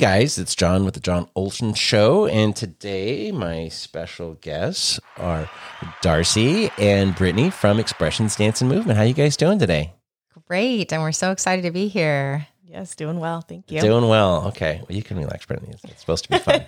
guys, it's John with the John Olson Show, and today my special guests are Darcy and Brittany from Expressions Dance and Movement. How you guys doing today? Great, and we're so excited to be here. Yes, doing well. Thank you. Doing well. Okay, well you can relax, Brittany. It's, it's supposed to be fun.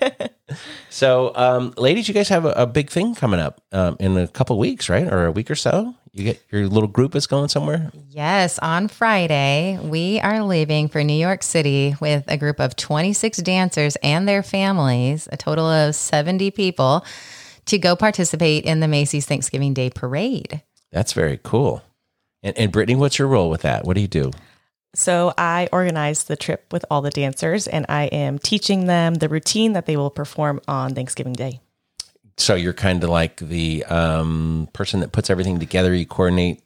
so, um, ladies, you guys have a, a big thing coming up um, in a couple weeks, right, or a week or so? You get your little group is going somewhere. Yes, on Friday, we are leaving for New York City with a group of 26 dancers and their families, a total of 70 people, to go participate in the Macy's Thanksgiving Day Parade. That's very cool. And, and Brittany, what's your role with that? What do you do? So I organize the trip with all the dancers and I am teaching them the routine that they will perform on Thanksgiving Day. So you're kind of like the um, person that puts everything together. You coordinate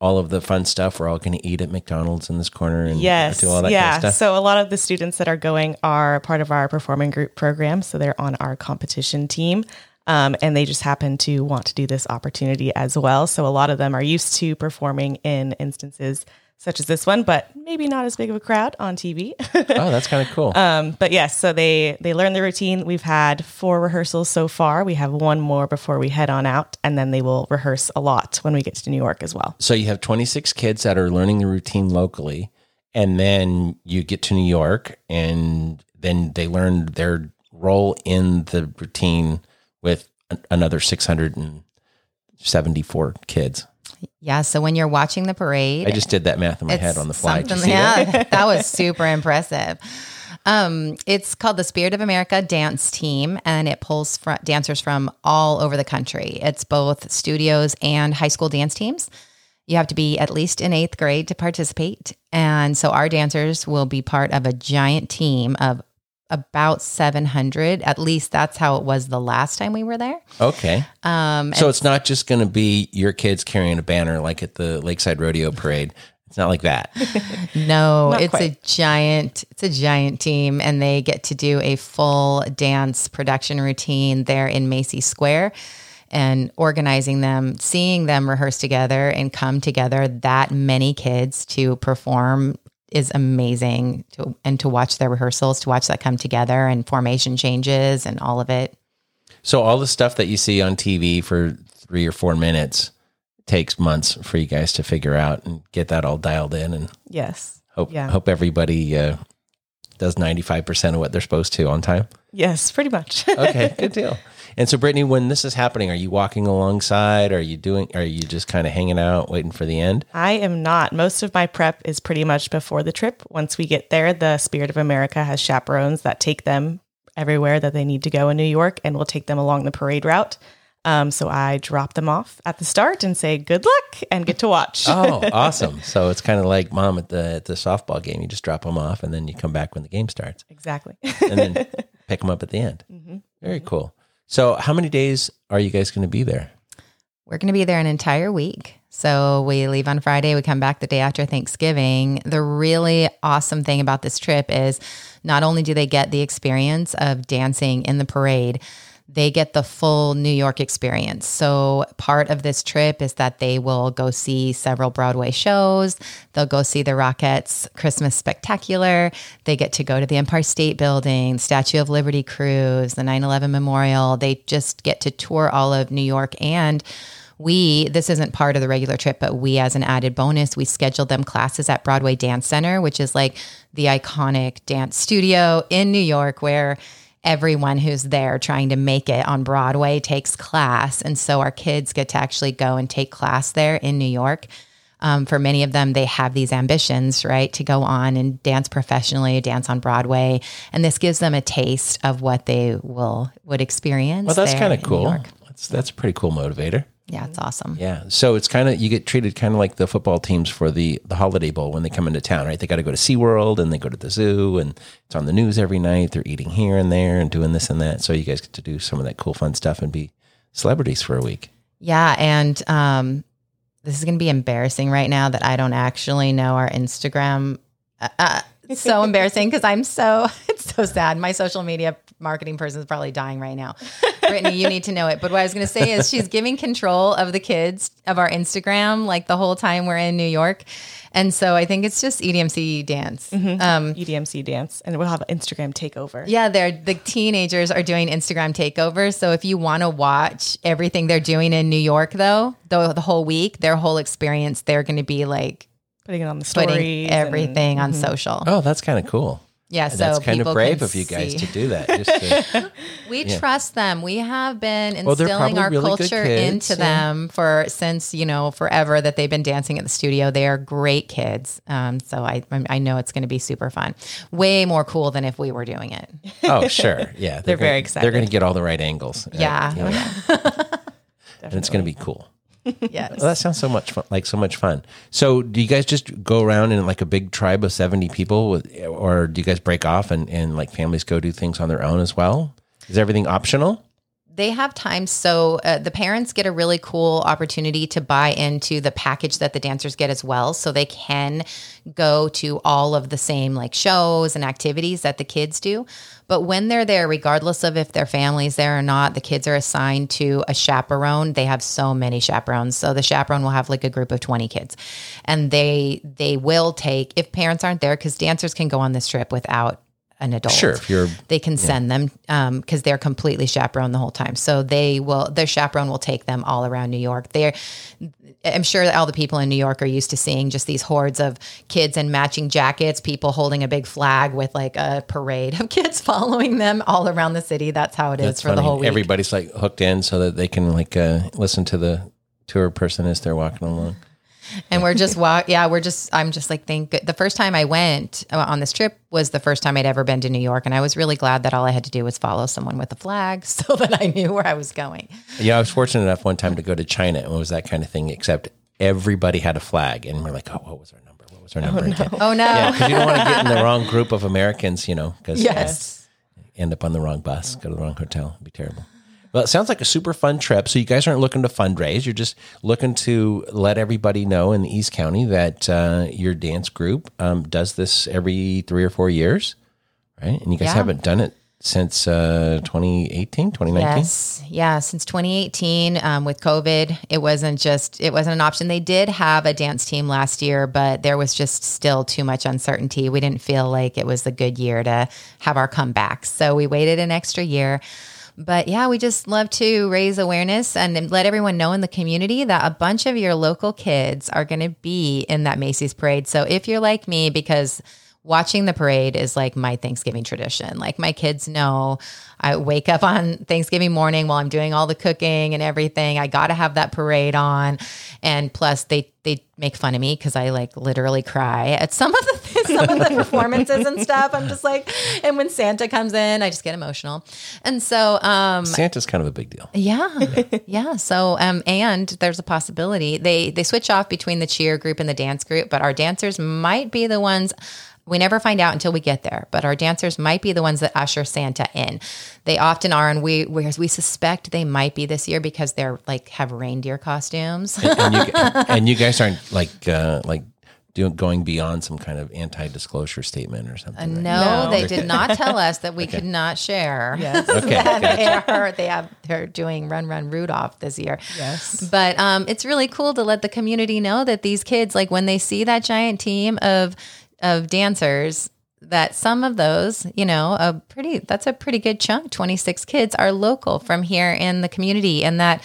all of the fun stuff. We're all going to eat at McDonald's in this corner and yes, do all that yeah. kind of. So a lot of the students that are going are part of our performing group program. So they're on our competition team. Um, and they just happen to want to do this opportunity as well. So a lot of them are used to performing in instances such as this one, but maybe not as big of a crowd on TV. oh, that's kind of cool. Um, but yes, so they they learn the routine. We've had four rehearsals so far. We have one more before we head on out, and then they will rehearse a lot when we get to New York as well. so you have 26 kids that are learning the routine locally, and then you get to New York, and then they learn their role in the routine with another 674 kids. Yeah, so when you're watching the parade, I just did that math in my head on the fly. Did you something- see that? yeah, that was super impressive. Um, it's called the Spirit of America Dance Team, and it pulls fr- dancers from all over the country. It's both studios and high school dance teams. You have to be at least in eighth grade to participate. And so our dancers will be part of a giant team of about 700. At least that's how it was the last time we were there. Okay. Um, So it's not just going to be your kids carrying a banner like at the Lakeside Rodeo Parade. It's not like that. No, Not it's a giant it's a giant team and they get to do a full dance production routine there in Macy Square and organizing them, seeing them rehearse together and come together that many kids to perform is amazing to and to watch their rehearsals, to watch that come together and formation changes and all of it. So all the stuff that you see on TV for three or four minutes takes months for you guys to figure out and get that all dialed in and Yes. hope Yeah. hope everybody uh, does 95% of what they're supposed to on time. Yes, pretty much. Okay, good deal. And so Brittany, when this is happening, are you walking alongside? Are you doing are you just kind of hanging out waiting for the end? I am not. Most of my prep is pretty much before the trip. Once we get there, the Spirit of America has chaperones that take them everywhere that they need to go in New York and will take them along the parade route. Um, so I drop them off at the start and say good luck and get to watch. Oh, awesome. So it's kind of like mom at the at the softball game. You just drop them off and then you come back when the game starts exactly. and then pick them up at the end. Very cool. So how many days are you guys going to be there? We're going to be there an entire week. So we leave on Friday, we come back the day after Thanksgiving. The really awesome thing about this trip is not only do they get the experience of dancing in the parade, they get the full New York experience. So, part of this trip is that they will go see several Broadway shows. They'll go see the Rockettes Christmas Spectacular. They get to go to the Empire State Building, Statue of Liberty Cruise, the 9 11 Memorial. They just get to tour all of New York. And we, this isn't part of the regular trip, but we, as an added bonus, we scheduled them classes at Broadway Dance Center, which is like the iconic dance studio in New York where everyone who's there trying to make it on Broadway takes class. And so our kids get to actually go and take class there in New York. Um, for many of them, they have these ambitions, right, to go on and dance professionally, dance on Broadway, and this gives them a taste of what they will would experience. Well, that's kind of cool. That's that's a pretty cool motivator. Yeah, it's awesome. Yeah. So it's kind of you get treated kind of like the football teams for the the holiday bowl when they come into town, right? They got to go to SeaWorld and they go to the zoo and it's on the news every night. They're eating here and there and doing this and that. So you guys get to do some of that cool fun stuff and be celebrities for a week. Yeah, and um, this is going to be embarrassing right now that I don't actually know our Instagram. Uh, uh, so embarrassing because I'm so it's so sad. My social media marketing person is probably dying right now. Brittany, you need to know it. But what I was going to say is she's giving control of the kids of our Instagram like the whole time we're in New York. And so I think it's just EDMC dance. Um, EDMC dance, and we'll have an Instagram takeover. yeah, they're the teenagers are doing Instagram takeovers. So if you want to watch everything they're doing in New York, though, the, the whole week, their whole experience, they're going to be like Putting it on the stories. putting and- everything on social. Oh, that's kind of cool. Yeah, so that's kind of brave of you guys see. to do that. Just to, We trust them. We have been Well, instilling our really culture kids, into yeah. them for since you know forever that they've been dancing at the studio. They are great kids. Um, so I I know it's going to be super fun. Way more cool than if we were doing it. oh, sure. Yeah. They're gonna- very excited. They're going to get all the right angles. Uh, Yeah. you know, and it's going to be cool. Yes. Well, that sounds so much fun, like so much fun. So, do you guys just go around in like a big tribe of 70 people with, or do you guys break off and, and like families go do things on their own as well? Is everything optional? They have times so uh, the parents get a really cool opportunity to buy into the package that the dancers get as well so they can go to all of the same like shows and activities that the kids do. But when they're there regardless of if their family's there or not the kids are assigned to a chaperone. They have so many chaperones so the chaperone will have like a group of 20 kids. And they they will take if parents aren't there because dancers can go on this trip without an adult Sure. If you're, they can send them because they're completely chaperoned the whole time. So they will, their chaperone will take them all around New York. They're, I'm sure that all the people in New York are used to seeing just these hordes of kids in matching jackets, people holding a big flag with like a parade of kids following them all around the city. That's how it is that's for the whole week. Everybody's like hooked in so that they can like uh, listen to the tour person as they're walking along. And we're just walk. Yeah, we're just. I'm just like thank. The first time I went uh, on this trip was the first time I'd ever been to New York, and I was really glad that all I had to do was follow someone with a flag, so that I knew where I was going. Yeah, I was fortunate enough one time to go to China and it was that kind of thing, except everybody had a flag. And we're like, oh, what was our number? What was our number? Oh again? Oh no! Yeah, because you don't want to get in the wrong group of Americans, you know, because Yes. end up on the wrong bus, go to the wrong hotel. It'd be terrible. Well, it sounds like a super fun trip. So you guys aren't looking to fundraise. You're just looking to let everybody know in the East County that uh, your dance group um, does this every three or four years, right? And you guys Yeah. haven't done it since uh, 2018, 2019? Yes, yeah. Since 2018, um, with COVID, it wasn't just it wasn't an option. They did have a dance team last year, but there was just still too much uncertainty. We didn't feel like it was a good year to have our comeback, so we waited an extra year. But yeah, we just love to raise awareness and let everyone know in the community that a bunch of your local kids are going to be in that Macy's parade. So if you're like me, because watching the parade is like my Thanksgiving tradition. Like my kids know I wake up on Thanksgiving morning while I'm doing all the cooking and everything. I got to have that parade on. And plus they they make fun of me cuz I like literally cry at some of some of the performances and stuff. I'm just like and when Santa comes in, I just get emotional. And so um Santa's kind of a big deal. yeah. yeah. So um and there's a possibility they they switch off between the cheer group and the dance group, but our dancers might be the ones we never find out until we get there, but our dancers might be the ones that usher Santa in. They often are, and we whereas we suspect they might be this year because they're like have reindeer costumes. and you and you guys aren't like uh, like doing going beyond some kind of anti-disclosure statement or something. right? no, No. they did not tell us that we could not share. Yes. Okay, gotcha. they are they have they're doing Run Run Rudolph this year. Yes. But um, it's really cool to let the community know that these kids, like when they see that giant team of of dancers, that some of those, you know, a pretty that's a pretty good chunk. Twenty six kids are local from here in the community, and that.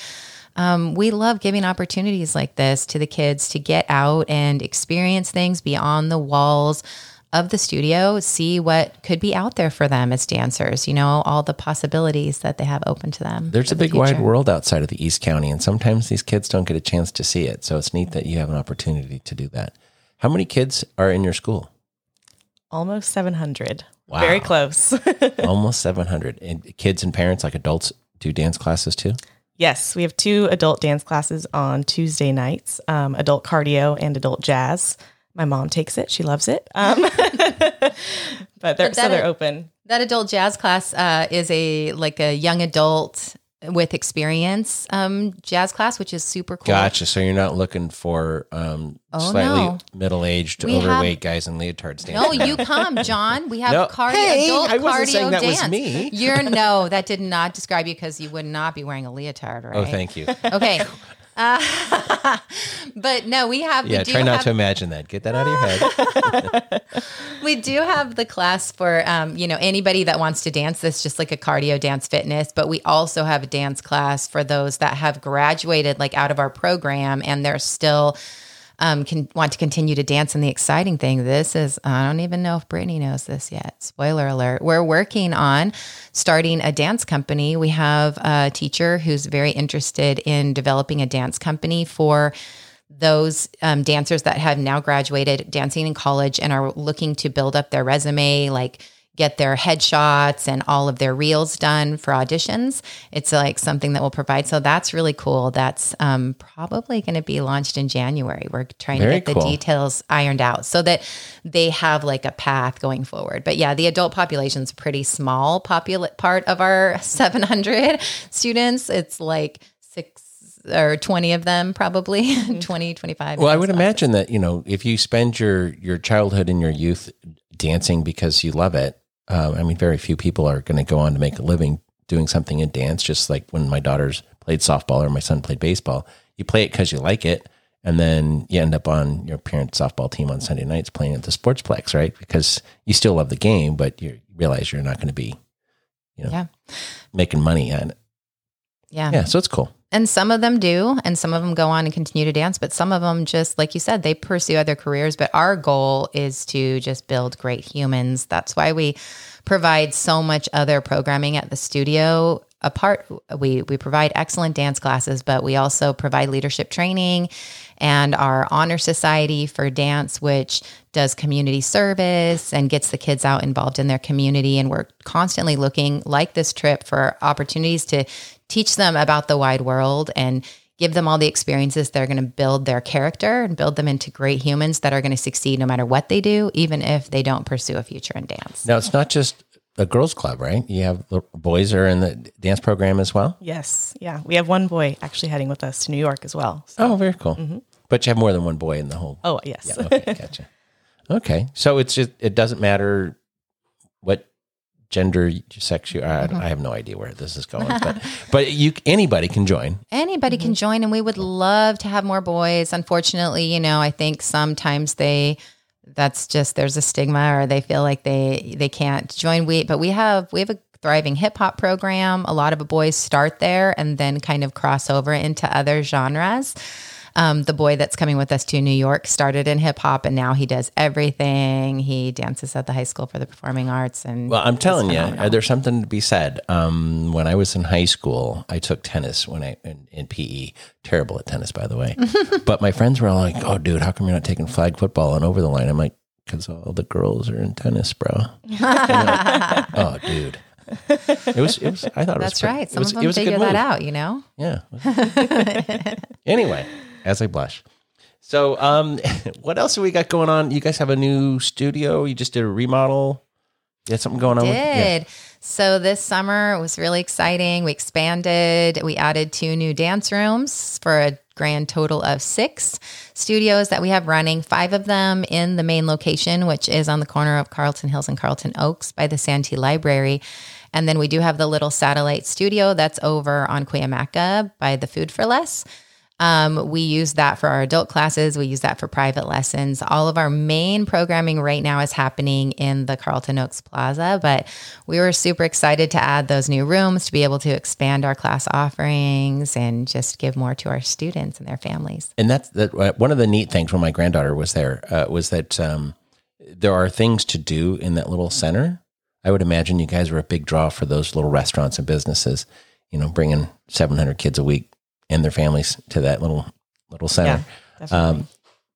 Um, we love giving opportunities like this to the kids to get out and experience things beyond the walls of the studio, see what could be out there for them as dancers, you know, all the possibilities that they have open to them. There's a the big wide world outside of the East County, and sometimes these kids don't get a chance to see it. So it's neat that you have an opportunity to do that. How many kids are in your school? Almost 700. Wow. Very close. Almost 700. And kids and parents, like adults, do dance classes too. Yes, we have two adult dance classes on Tuesday nights um, adult cardio and adult jazz. My mom takes it. She loves it. Um, but they're, so they're is- open. That adult jazz class uh, is a like a young adult with experience um, jazz class, which is super cool. Gotcha. So you're not looking for um, Oh, slightly no. middle-aged, We have- overweight guys in leotards dancing. No, you come, John. We have No. cardio, Hey, adult I wasn't cardio saying that was me. You're no, that did not describe you because you would not be wearing a leotard, right? Oh, thank you. Okay. Uh, but no, we have. Yeah, we try not have, to imagine that. Get that out of your head. We do have the class for um, you know anybody that wants to dance. This just like a cardio dance fitness, but we also have a dance class for those that have graduated like out of our program and they're still um, can want to continue to dance. And the exciting thing, this is I don't even know if Brittany knows this yet. Spoiler alert: we're working on starting a dance company. We have a teacher who's very interested in developing a dance company for those um, dancers that have now graduated dancing in college and are looking to build up their resume, like get their headshots and all of their reels done for auditions. It's like something that we'll provide. So that's really cool. That's um, probably going to be launched in January. We're trying Very to get the details ironed out so that they have like a path going forward. But yeah, the adult population is a pretty small popula- part of our 700 students. It's like six or 20 of them probably 20 25 Well, I would imagine that you know if you spend your your childhood and your youth dancing because you love it. Um, I mean, very few people are going to go on to make a living doing something in dance. Just like when my daughters played softball or my son played baseball, you play it because you like it, and then you end up on your parents' softball team on Sunday nights playing at the sportsplex, right? Because you still love the game, but you realize you're not going to be, you know, Yeah. making money on it. Yeah Yeah, so it's cool. And some of them do, and some of them go on and continue to dance, but some of them just, like you said, they pursue other careers. But our goal is to just build great humans. That's why we provide so much other programming at the studio. Apart, we we provide excellent dance classes, but we also provide leadership training and our honor society for dance, which does community service and gets the kids out involved in their community. And we're constantly looking, like this trip, for opportunities to teach them about the wide world and give them all the experiences that are going to build their character and build them into great humans that are going to succeed no matter what they do, even if they don't pursue a future in dance. Now it's not just a girls' club, right? You have the boys are in the dance program as well. Yes. Yeah. We have one boy actually heading with us to New York as well. So- Oh, very cool. Mm-hmm. But you have more than one boy in the whole. oh, yes. Yeah, okay, gotcha. Okay, so it's just it doesn't matter what gender, sex you. I, uh-huh. I have no idea where this is going, but but you anybody can join. Anybody can mm-hmm. join, and we would love to have more boys. Unfortunately, you know, I think sometimes they that's just there's a stigma or they feel like they they can't join we but we have we have a thriving hip hop program a lot of boys start there and then kind of cross over into other genres um, the boy that's coming with us to New York started in hip hop and now he does everything. He dances at the high school for the performing arts and Well, I'm telling you, there's something to be said. Um, when I was in high school, I took tennis when I in, in PE. Terrible at tennis, by the way. but my friends were all like, "Oh, dude, how come you're not taking flag football and over the line?" I'm like, "Cause all the girls are in tennis, bro." Like, oh, dude. It was. It was. I thought it was. that's pretty- right. it Some was- of it them was figure that out, you know? Yeah. anyway, as I blush. So, um, what else have we got going on? You guys have a new studio. You just did a remodel. You had something going on. with- did. So this summer was really exciting. We expanded. We added two new dance rooms for a grand total of six studios that we have running. Five of them in the main location, which is on the corner of Carlton Hills and Carlton Oaks by the Santee Library. And then we do have the little satellite studio that's over on Cuyamaca by the Food for Less. Um, we use that for our adult classes. We use that for private lessons. All of our main programming right now is happening in the Carlton Oaks Plaza, but we were super excited to add those new rooms to be able to expand our class offerings and just give more to our students and their families. And that's that. uh, One of the neat things when my granddaughter was there uh, was that um, there are things to do in that little center. I would imagine you guys were a big draw for those little restaurants and businesses. You know, bringing 700 kids a week and their families to that little little center. Definitely. Um,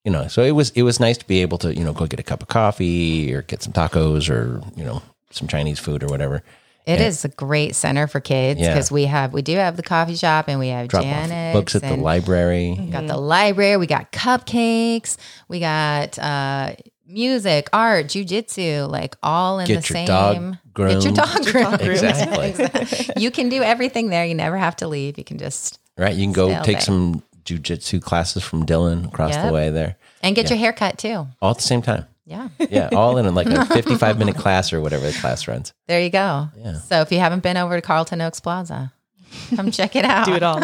you know, so it was it was nice to be able to you know go get a cup of coffee or get some tacos or you know some Chinese food or whatever. It is a great center for kids Yeah. because we have we do have the coffee shop and we have Drop Janet's off books at the and- library. We got the library. We got cupcakes. We got uh, music, art, jujitsu, like all in Get the your same. dog Get your dog groomed. Exactly. you can do everything there. You never have to leave. You can just Right. You can go Stay all take day. some jujitsu classes from Dylan across the way there, and get your hair cut too. all at the same time. Yeah. Yeah, all in like a 55 minute class or whatever the class runs. There you go. Yeah. So if you haven't been over to Carlton Oaks Plaza, come check it out. Do it all.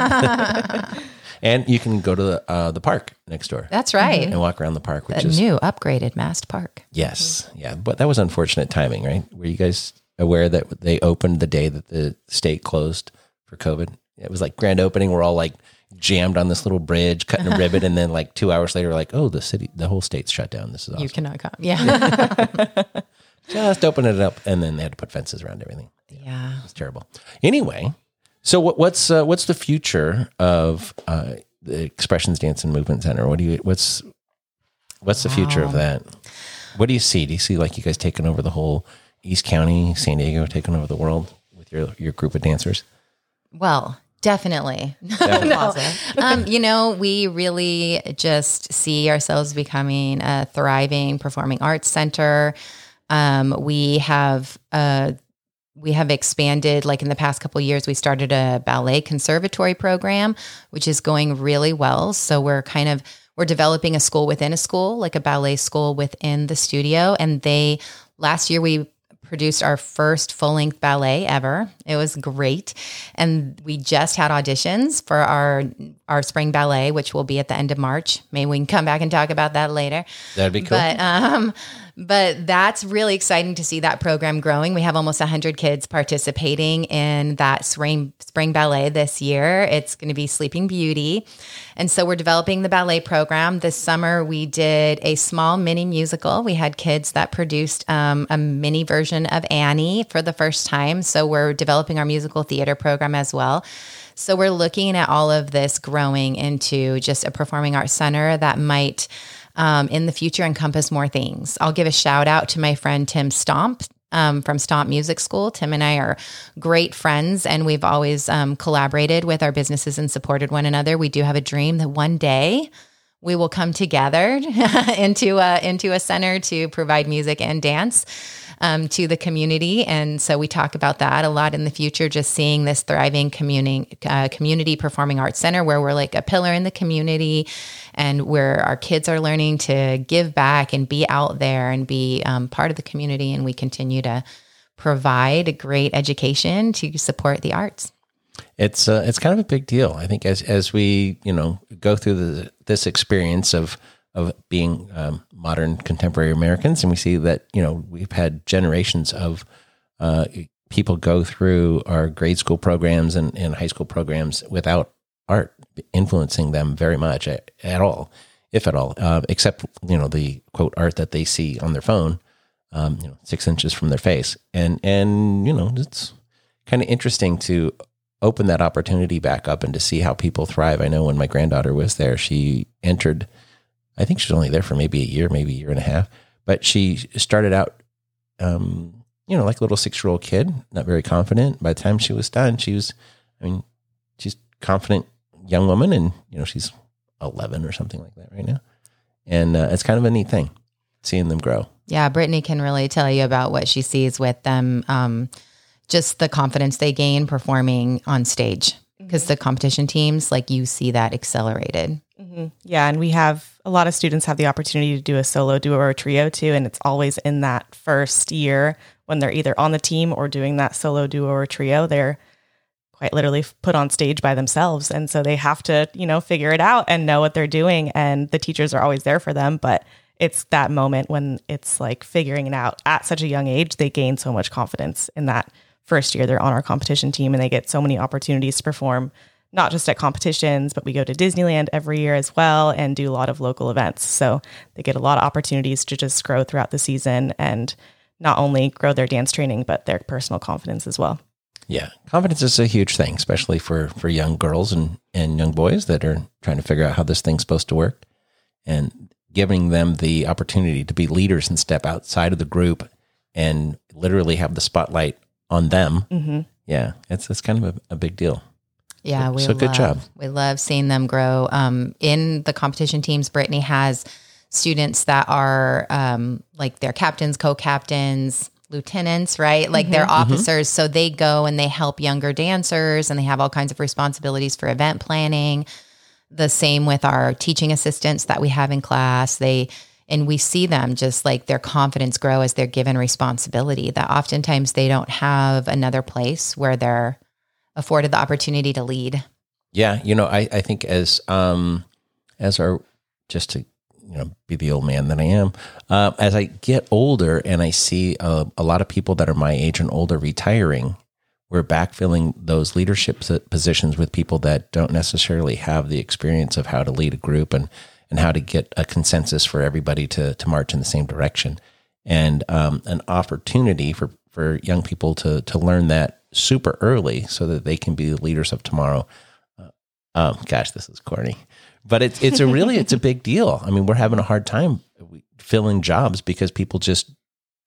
And you can go to the, uh, the park next door That's right. and walk around the park, which A is, new upgraded Mast Park. yes. Yeah. But that was unfortunate timing, right? Were you guys aware that they opened the day that the state closed for COVID? It was like grand opening. We're all like jammed on this little bridge, cutting a ribbon. And then like two hours later, like, oh, the city, the whole state's shut down. This is awesome. You cannot come. Yeah. Just open it up. And then they had to put fences around everything. yeah. It's terrible. Anyway, so what, what's uh, what's the future of uh, the Expressions Dance and Movement Center? What do you what's what's the future of that? What do you see? Do you see like you guys taking over the whole East County, San Diego, taking over the world with your your group of dancers? Well, definitely. no. um, you know, we really just see ourselves becoming a thriving performing arts center. Um, we have uh, we have expanded. Like in the past couple of years, we started a ballet conservatory program, which is going really well. So we're kind of we're developing a school within a school, like a ballet school within the studio. And they last year we produced our first full length ballet ever. It was great. And we just had auditions for our our spring ballet, which will be at the end of March. Maybe we can come back and talk about that later. That'd be cool. But um, but that's really exciting to see that program growing. We have almost 100 kids participating in that spring spring ballet this year. It's going to be Sleeping Beauty. And so we're developing the ballet program. This summer we did a small mini musical. We had kids that produced um, a mini version of Annie for the first time. So we're developing our musical theater program as well. So we're looking at all of this growing into just a performing arts center that might um, in the future encompass more things. I'll give a shout out to my friend Tim Stomp. Um, from Stomp Music School. Tim and I are great friends, and we've always um, collaborated with our businesses and supported one another. We do have a dream that one day we will come together into a into a center to provide music and dance um, to the community. And so we talk about that a lot in the future. Just seeing this thriving community uh, community performing arts center where we're like a pillar in the community, and where our kids are learning to give back and be out there and be um, part of the community, and we continue to provide a great education to support the arts. It's uh, it's kind of a big deal. I think as as we you know go through the, this experience of of being um, modern contemporary Americans, and we see that you know we've had generations of uh, people go through our grade school programs and, and high school programs without art influencing them very much at, at all, if at all, uh, except you know the quote art that they see on their phone, um, you know, six inches from their face, and and you know it's kind of interesting to open that opportunity back up and to see how people thrive. I know when my granddaughter was there, she entered, I think she was only there for maybe a year, maybe a year and a half, but she started out, um, you know, like a little six year old kid, not very confident. By the time she was done, she was, I mean, she's confident young woman and, you know, she's 11 or something like that right now. And uh, it's kind of a neat thing seeing them grow. Yeah, Brittany can really tell you about what she sees with them. Um, just the confidence they gain performing on stage mm-hmm. because the competition teams, like you see that accelerated. Mm-hmm. Yeah, and we have a lot of students have the opportunity to do a solo, duo, or trio too, and it's always in that first year when they're either on the team or doing that solo, duo, or trio. They're quite literally put on stage by themselves, and so they have to, you know, figure it out and know what they're doing. And the teachers are always there for them, but it's that moment when it's like figuring it out at such a young age. They gain so much confidence in that first year. They're on our competition team, and they get so many opportunities to perform not just at competitions, but we go to Disneyland every year as well and do a lot of local events. So they get a lot of opportunities to just grow throughout the season and not only grow their dance training, but their personal confidence as well. Yeah, confidence is a huge thing, especially for for young girls and and young boys that are trying to figure out how this thing's supposed to work, and giving them the opportunity to be leaders and step outside of the group and literally have the spotlight on them. Mm-hmm. Yeah, it's it's kind of a, a big deal. Yeah, So- we so good love, job. We love seeing them grow. Um, in the competition teams, Brittany has students that are um, like their captains, co-captains, lieutenants, right? Like they're officers. So they go and they help younger dancers and they have all kinds of responsibilities for event planning. The same with our teaching assistants that we have in class. They and we see them just like their confidence grow as they're given responsibility that oftentimes they don't have another place where they're afforded the opportunity to lead. Yeah, you know, I, I think as um as our just to you know be the old man that I am, uh, as I get older and I see uh, a lot of people that are my age and older retiring, we're backfilling those leadership positions with people that don't necessarily have the experience of how to lead a group and and how to get a consensus for everybody to to march in the same direction, and um, an opportunity for for young people to to learn that super early so that they can be the leaders of tomorrow um, gosh, this is corny, but it's it's a really it's a big deal. I mean, we're having a hard time filling jobs because people just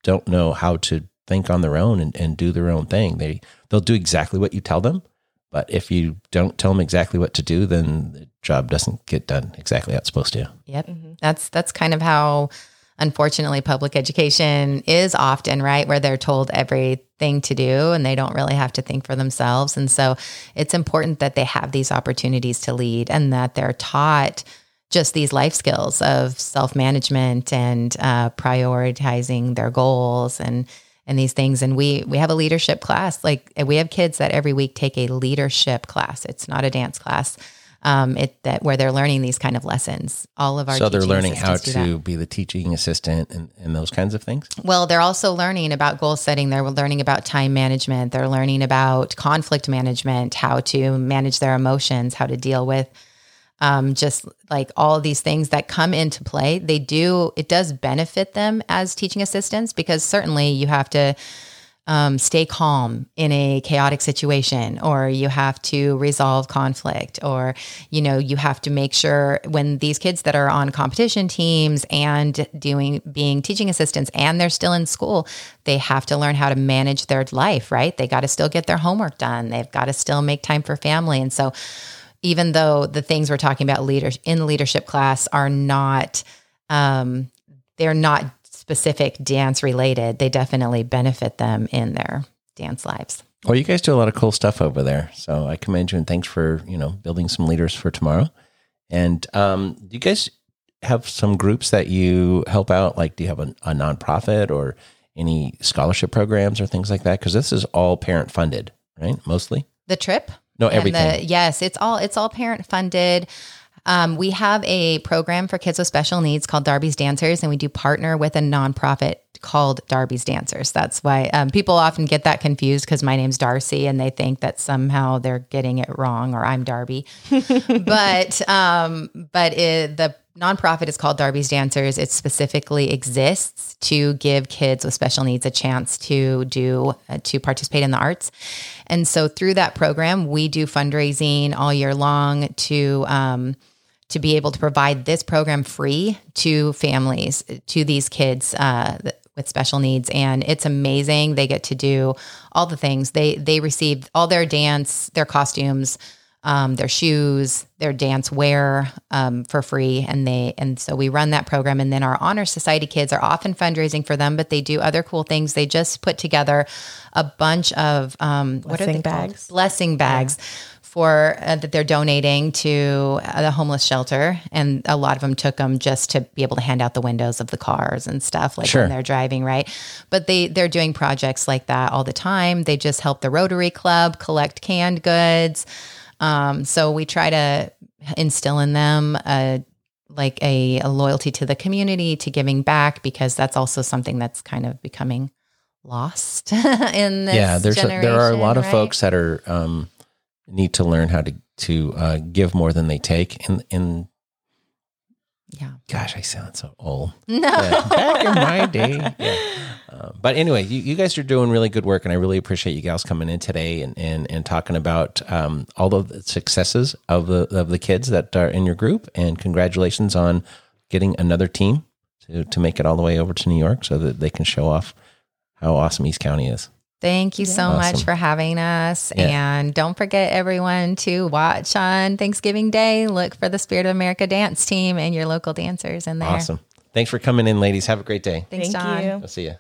don't know how to think on their own and, and do their own thing. They they'll do exactly what you tell them, but if you don't tell them exactly what to do, then the job doesn't get done exactly how it's supposed to. Yep. That's that's kind of how unfortunately public education is often, right? Where they're told everything to do and they don't really have to think for themselves. And so it's important that they have these opportunities to lead and that they're taught just these life skills of self-management and uh, prioritizing their goals and and these things and we we have a leadership class like we have kids that every week take a leadership class it's not a dance class um, it that where they're learning these kind of lessons. All of our so they're learning how assistants do that. to be the teaching assistant and, and those kinds of things. Well, they're also learning about goal setting. They're learning about time management. They're learning about conflict management, how to manage their emotions, how to deal with um, just like all these things that come into play. They do, it does benefit them as teaching assistants because certainly you have to um, stay calm in a chaotic situation, or you have to resolve conflict, or you know you have to make sure when these kids that are on competition teams and doing being teaching assistants and they're still in school, they have to learn how to manage their life. Right? They got to still get their homework done. They've got to still make time for family, and so even though the things we're talking about leaders in leadership class are not um, they're not specific dance related, they definitely benefit them in their dance lives. Well, you guys do a lot of cool stuff over there, so I commend you and thanks for you know building some leaders for tomorrow. And um, do you guys have some groups that you help out? Like, do you have a, a nonprofit or any scholarship programs or things like that? Because this is all parent funded, right? Mostly. The trip? No, And everything. The, yes, it's all it's all parent funded. Um, we have a program for kids with special needs called Darby's Dancers, and we do partner with a nonprofit called Darby's Dancers. That's why um, people often get that confused because my name's Darcy, and they think that somehow they're getting it wrong or I'm Darby. but um, but it, the nonprofit is called Darby's Dancers. It specifically exists to give kids with special needs a chance to do uh, to participate in the arts. And so through that program, we do fundraising all year long to um, to be able to provide this program free to families to these kids uh, with special needs and it's amazing they get to do all the things they they receive all their dance their costumes um, their shoes their dance wear um, for free. And they and so we run that program. And then our honor society kids are often fundraising for them but they do other cool things. They just put together a bunch of um, what are Blessing they called? bags. blessing bags for uh, that they're donating to uh, the homeless shelter. And a lot of them took them just to be able to hand out the windows of the cars and stuff like Sure. when they're driving right? But they they're doing projects like that all the time. They just help the rotary club collect canned goods um, so we try to instill in them a like a, a loyalty to the community to giving back because that's also something that's kind of becoming lost in this yeah, there's a, there are a lot of folks that are um, need to learn how to to uh, give more than they take. And and yeah gosh, I sound so old. no back in my day. Yeah. Uh, but anyway, you, you guys are doing really good work, and I really appreciate you guys coming in today and and, and talking about um, all of the successes of the of the kids that are in your group. And congratulations on getting another team to to make it all the way over to New York, so that they can show off how awesome East County is. Thank you so much for having us. Yeah. And don't forget, everyone, to watch on Thanksgiving Day. Look for the Spirit of America dance team and your local dancers in there. Awesome. Thanks for coming in, ladies. Have a great day. Thanks, Thank John. you. I'll see you.